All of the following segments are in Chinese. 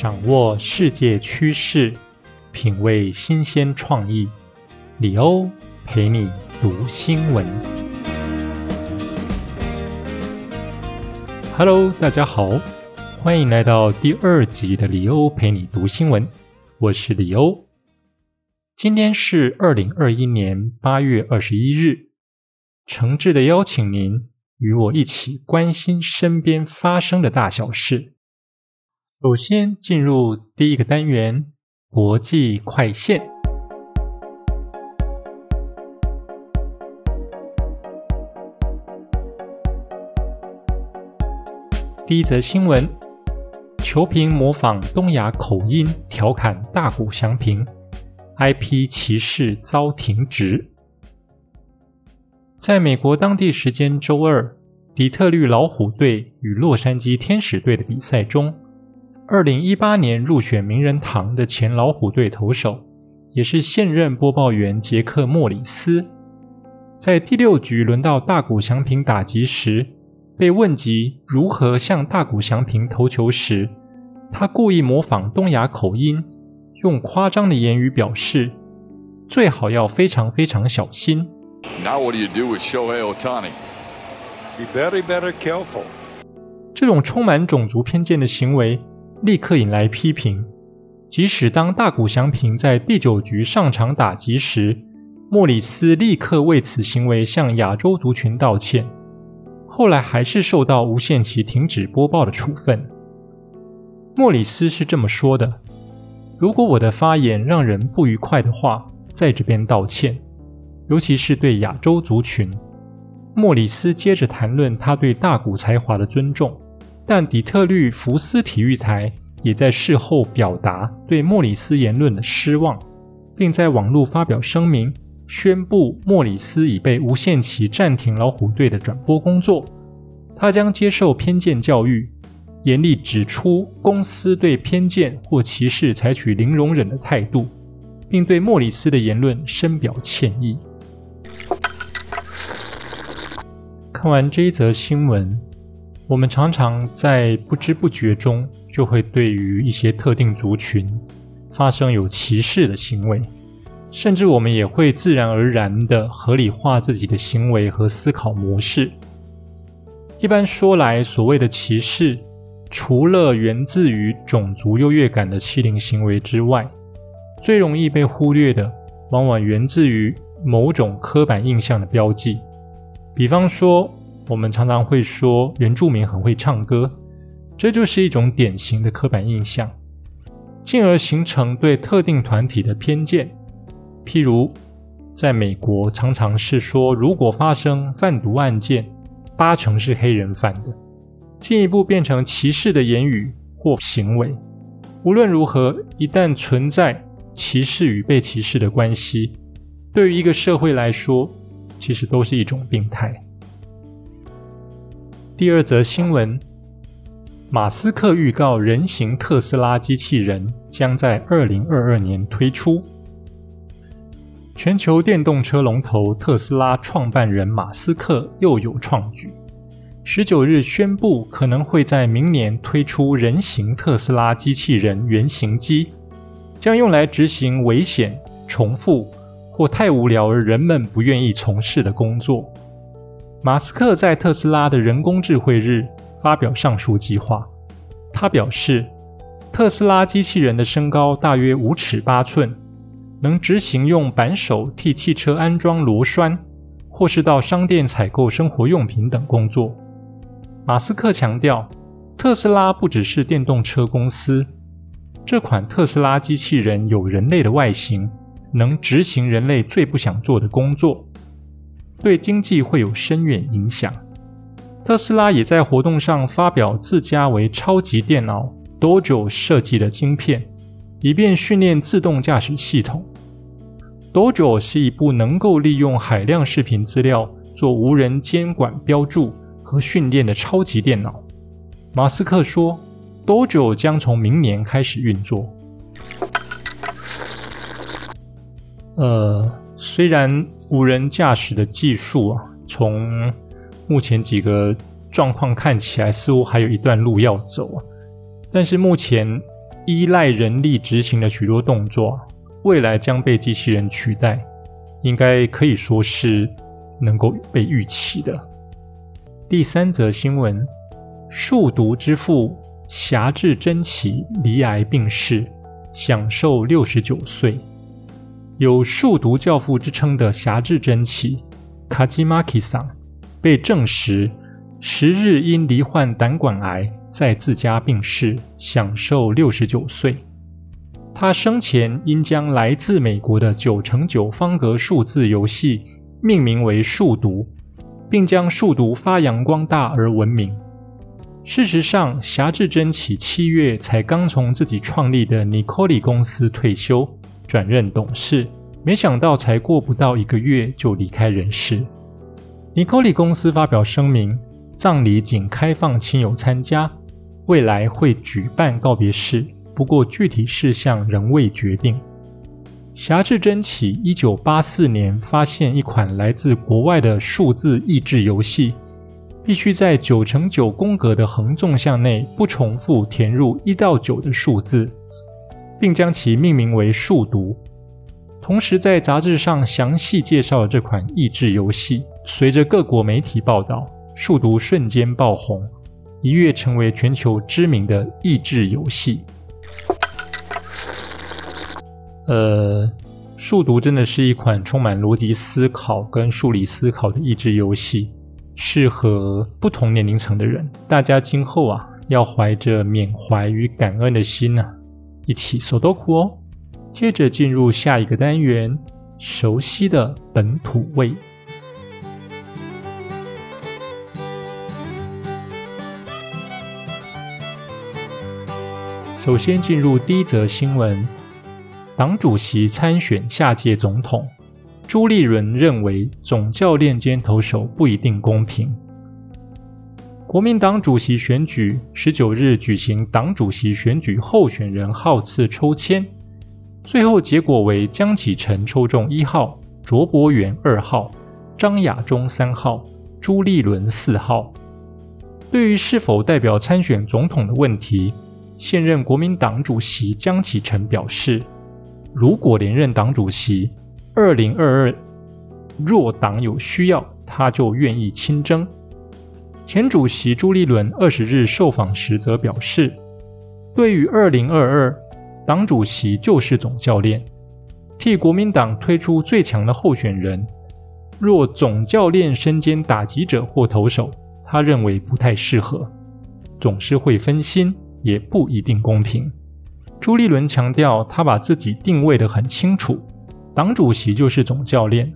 掌握世界趋势，品味新鲜创意。李欧陪你读新闻。Hello，大家好，欢迎来到第二集的李欧陪你读新闻。我是李欧。今天是二零二一年八月二十一日，诚挚的邀请您与我一起关心身边发生的大小事。首先进入第一个单元——国际快线。第一则新闻：球评模仿东亚口音调侃大谷翔平，IP 歧视遭停职。在美国当地时间周二，底特律老虎队与洛杉矶天使队的比赛中。二零一八年入选名人堂的前老虎队投手，也是现任播报员杰克·莫里斯，在第六局轮到大谷翔平打击时，被问及如何向大谷翔平投球时，他故意模仿东亚口音，用夸张的言语表示：“最好要非常非常小心。” Now what do you do with Shohei Otani? Be very, very careful. 这种充满种族偏见的行为。立刻引来批评。即使当大谷翔平在第九局上场打击时，莫里斯立刻为此行为向亚洲族群道歉，后来还是受到无限期停止播报的处分。莫里斯是这么说的：“如果我的发言让人不愉快的话，在这边道歉，尤其是对亚洲族群。”莫里斯接着谈论他对大谷才华的尊重。但底特律福斯体育台也在事后表达对莫里斯言论的失望，并在网络发表声明，宣布莫里斯已被无限期暂停老虎队的转播工作，他将接受偏见教育，严厉指出公司对偏见或歧视采取零容忍的态度，并对莫里斯的言论深表歉意。看完这一则新闻。我们常常在不知不觉中，就会对于一些特定族群发生有歧视的行为，甚至我们也会自然而然地合理化自己的行为和思考模式。一般说来，所谓的歧视，除了源自于种族优越感的欺凌行为之外，最容易被忽略的，往往源自于某种刻板印象的标记，比方说。我们常常会说原住民很会唱歌，这就是一种典型的刻板印象，进而形成对特定团体的偏见。譬如，在美国，常常是说如果发生贩毒案件，八成是黑人犯的，进一步变成歧视的言语或行为。无论如何，一旦存在歧视与被歧视的关系，对于一个社会来说，其实都是一种病态。第二则新闻：马斯克预告人形特斯拉机器人将在二零二二年推出。全球电动车龙头特斯拉创办人马斯克又有创举，十九日宣布可能会在明年推出人形特斯拉机器人原型机，将用来执行危险、重复或太无聊而人们不愿意从事的工作。马斯克在特斯拉的人工智慧日发表上述计划。他表示，特斯拉机器人的身高大约五尺八寸，能执行用扳手替汽车安装螺栓，或是到商店采购生活用品等工作。马斯克强调，特斯拉不只是电动车公司，这款特斯拉机器人有人类的外形，能执行人类最不想做的工作。对经济会有深远影响。特斯拉也在活动上发表自家为超级电脑 Dojo 设计的晶片，以便训练自动驾驶系统。Dojo 是一部能够利用海量视频资料做无人监管标注和训练的超级电脑。马斯克说，Dojo 将从明年开始运作。呃。虽然无人驾驶的技术啊，从目前几个状况看起来似乎还有一段路要走啊，但是目前依赖人力执行的许多动作，未来将被机器人取代，应该可以说是能够被预期的。第三则新闻：数独之父侠志真启罹癌病逝，享寿六十九岁。有数独教父之称的侠志真启卡基马基桑被证实十日因罹患胆管癌。在自家病逝，享寿六十九岁。他生前因将来自美国的九乘九方格数字游戏命名为“数独”，并将数独发扬光大而闻名。事实上，侠志真起七月才刚从自己创立的尼科利公司退休，转任董事，没想到才过不到一个月就离开人世。尼科利公司发表声明，葬礼仅开放亲友参加。未来会举办告别式，不过具体事项仍未决定。侠志真起一九八四年发现一款来自国外的数字益智游戏，必须在九乘九宫格的横纵向内不重复填入一到九的数字，并将其命名为“数独”。同时，在杂志上详细介绍了这款益智游戏。随着各国媒体报道，“数独”瞬间爆红。一跃成为全球知名的益智游戏。呃，数独真的是一款充满逻辑思考跟数理思考的益智游戏，适合不同年龄层的人。大家今后啊，要怀着缅怀与感恩的心呢，一起搜多苦哦。接着进入下一个单元，熟悉的本土味。首先进入第一则新闻：党主席参选下届总统，朱立伦认为总教练兼投手不一定公平。国民党主席选举十九日举行党主席选举候选人号次抽签，最后结果为江启臣抽中一号，卓博元二号，张亚中三号，朱立伦四号。对于是否代表参选总统的问题。现任国民党主席江启臣表示，如果连任党主席，二零二二若党有需要，他就愿意亲征。前主席朱立伦二十日受访时则表示，对于二零二二，党主席就是总教练，替国民党推出最强的候选人。若总教练身兼打击者或投手，他认为不太适合，总是会分心。也不一定公平。朱立伦强调，他把自己定位得很清楚，党主席就是总教练，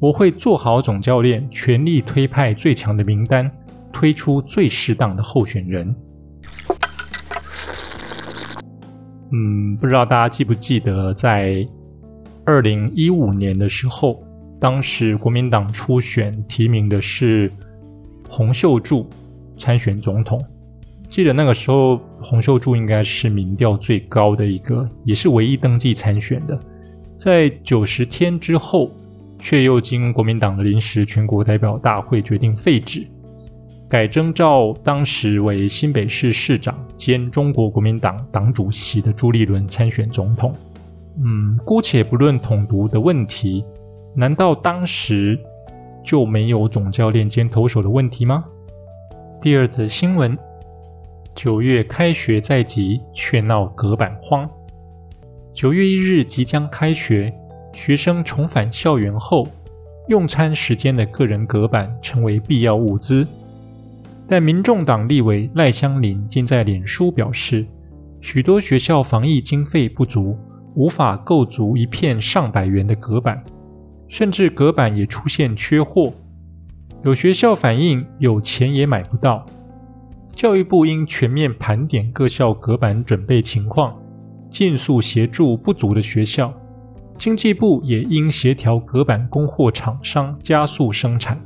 我会做好总教练，全力推派最强的名单，推出最适当的候选人。嗯，不知道大家记不记得，在二零一五年的时候，当时国民党初选提名的是洪秀柱参选总统。记得那个时候，洪秀柱应该是民调最高的一个，也是唯一登记参选的。在九十天之后，却又经国民党的临时全国代表大会决定废止，改征召当时为新北市市长兼中国国民党党主席的朱立伦参选总统。嗯，姑且不论统独的问题，难道当时就没有总教练兼投手的问题吗？第二则新闻。九月开学在即，却闹隔板荒。九月一日即将开学，学生重返校园后，用餐时间的个人隔板成为必要物资。但民众党立委赖香林竟在脸书表示，许多学校防疫经费不足，无法购足一片上百元的隔板，甚至隔板也出现缺货。有学校反映，有钱也买不到。教育部应全面盘点各校隔板准备情况，尽速协助不足的学校。经济部也应协调隔板供货厂商，加速生产。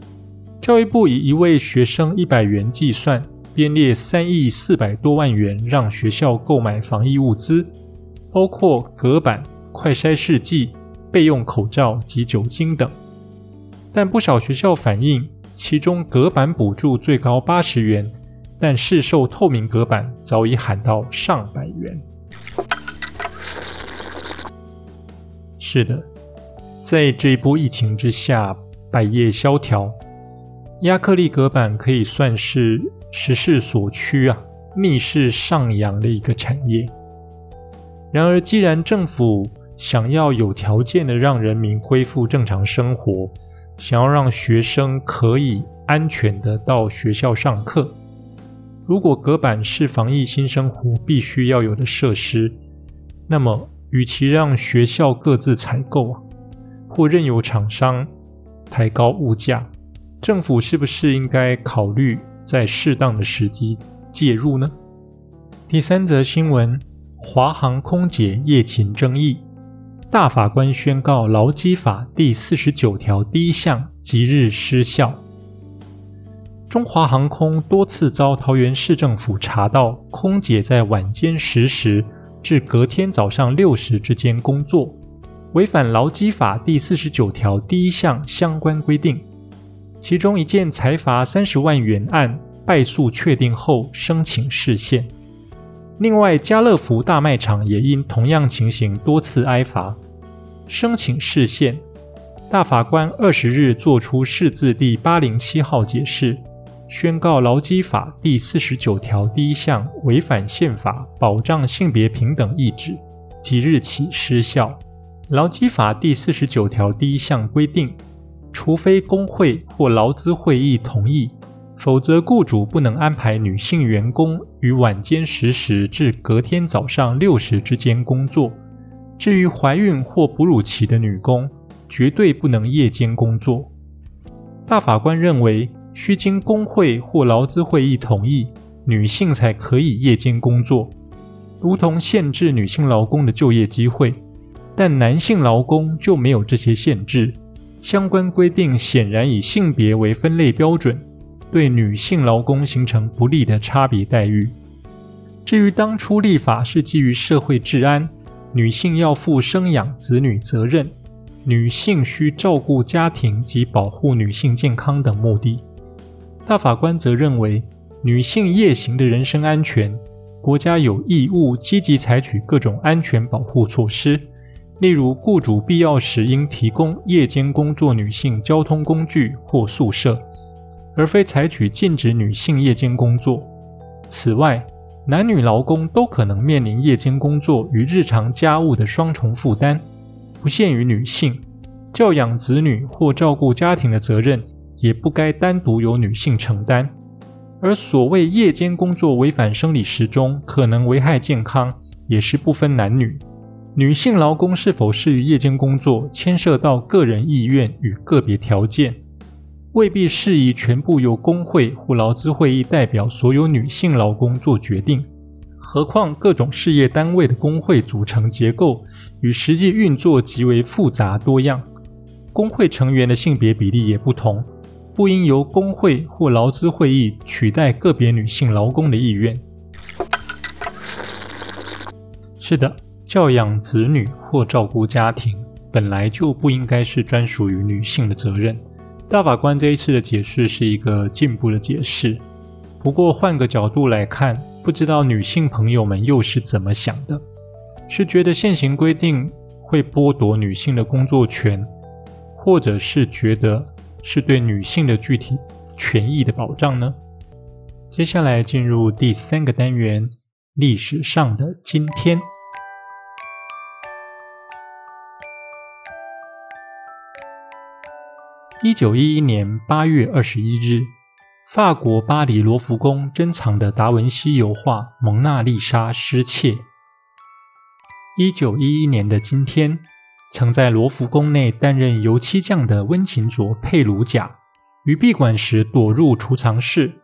教育部以一位学生一百元计算，编列三亿四百多万元，让学校购买防疫物资，包括隔板、快筛试剂、备用口罩及酒精等。但不少学校反映，其中隔板补助最高八十元。但市售透明隔板早已喊到上百元。是的，在这一波疫情之下，百业萧条，亚克力隔板可以算是时势所趋啊，逆势上扬的一个产业。然而，既然政府想要有条件的让人民恢复正常生活，想要让学生可以安全的到学校上课，如果隔板是防疫新生活必须要有的设施，那么，与其让学校各自采购啊，或任由厂商抬高物价，政府是不是应该考虑在适当的时机介入呢？第三则新闻：华航空姐夜勤争议，大法官宣告劳基法第四十九条第一项即日失效。中华航空多次遭桃园市政府查到空姐在晚间十时。至隔天早上六时之间工作，违反劳基法第四十九条第一项相关规定。其中一件财罚三十万元案败诉确定后，申请释宪。另外，家乐福大卖场也因同样情形多次挨罚，申请释宪。大法官二十日作出释字第八零七号解释。宣告劳基法第四十九条第一项违反宪法保障性别平等意志，即日起失效。劳基法第四十九条第一项规定，除非工会或劳资会议同意，否则雇主不能安排女性员工于晚间十时至隔天早上六时之间工作。至于怀孕或哺乳期的女工，绝对不能夜间工作。大法官认为。需经工会或劳资会议同意，女性才可以夜间工作，如同限制女性劳工的就业机会。但男性劳工就没有这些限制，相关规定显然以性别为分类标准，对女性劳工形成不利的差别待遇。至于当初立法是基于社会治安，女性要负生养子女责任，女性需照顾家庭及保护女性健康等目的。大法官则认为，女性夜行的人身安全，国家有义务积极采取各种安全保护措施，例如雇主必要时应提供夜间工作女性交通工具或宿舍，而非采取禁止女性夜间工作。此外，男女劳工都可能面临夜间工作与日常家务的双重负担，不限于女性，教养子女或照顾家庭的责任。也不该单独由女性承担，而所谓夜间工作违反生理时钟，可能危害健康，也是不分男女。女性劳工是否适于夜间工作，牵涉到个人意愿与个别条件，未必适宜全部由工会或劳资会议代表所有女性劳工做决定。何况各种事业单位的工会组成结构与实际运作极为复杂多样，工会成员的性别比例也不同。不应由工会或劳资会议取代个别女性劳工的意愿。是的，教养子女或照顾家庭本来就不应该是专属于女性的责任。大法官这一次的解释是一个进步的解释。不过换个角度来看，不知道女性朋友们又是怎么想的？是觉得现行规定会剥夺女性的工作权，或者是觉得？是对女性的具体权益的保障呢？接下来进入第三个单元：历史上的今天。一九一一年八月二十一日，法国巴黎罗浮宫珍藏的达文西油画《蒙娜丽莎》失窃。一九一一年的今天。曾在罗浮宫内担任油漆匠的温琴卓·佩鲁贾，于闭馆时躲入储藏室，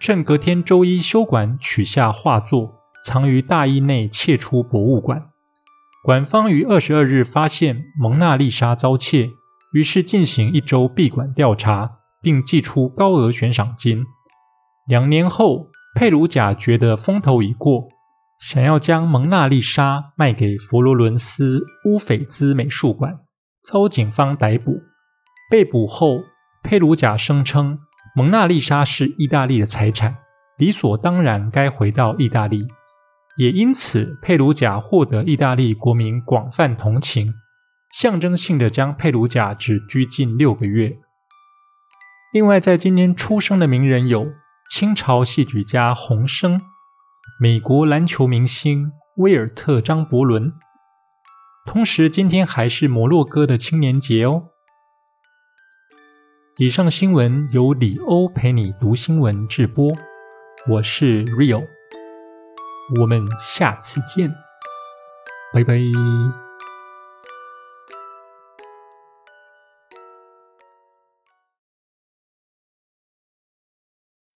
趁隔天周一休馆取下画作，藏于大衣内窃出博物馆。馆方于二十二日发现蒙娜丽莎遭窃，于是进行一周闭馆调查，并寄出高额悬赏金。两年后，佩鲁贾觉得风头已过。想要将蒙娜丽莎卖给佛罗伦斯乌斐兹美术馆，遭警方逮捕。被捕后，佩鲁贾声称蒙娜丽莎是意大利的财产，理所当然该回到意大利。也因此，佩鲁贾获得意大利国民广泛同情，象征性的将佩鲁贾只拘禁六个月。另外，在今天出生的名人有清朝戏剧家洪升、美国篮球明星威尔特·张伯伦。同时，今天还是摩洛哥的青年节哦。以上新闻由李欧陪你读新闻直播，我是 Rio，我们下次见，拜拜。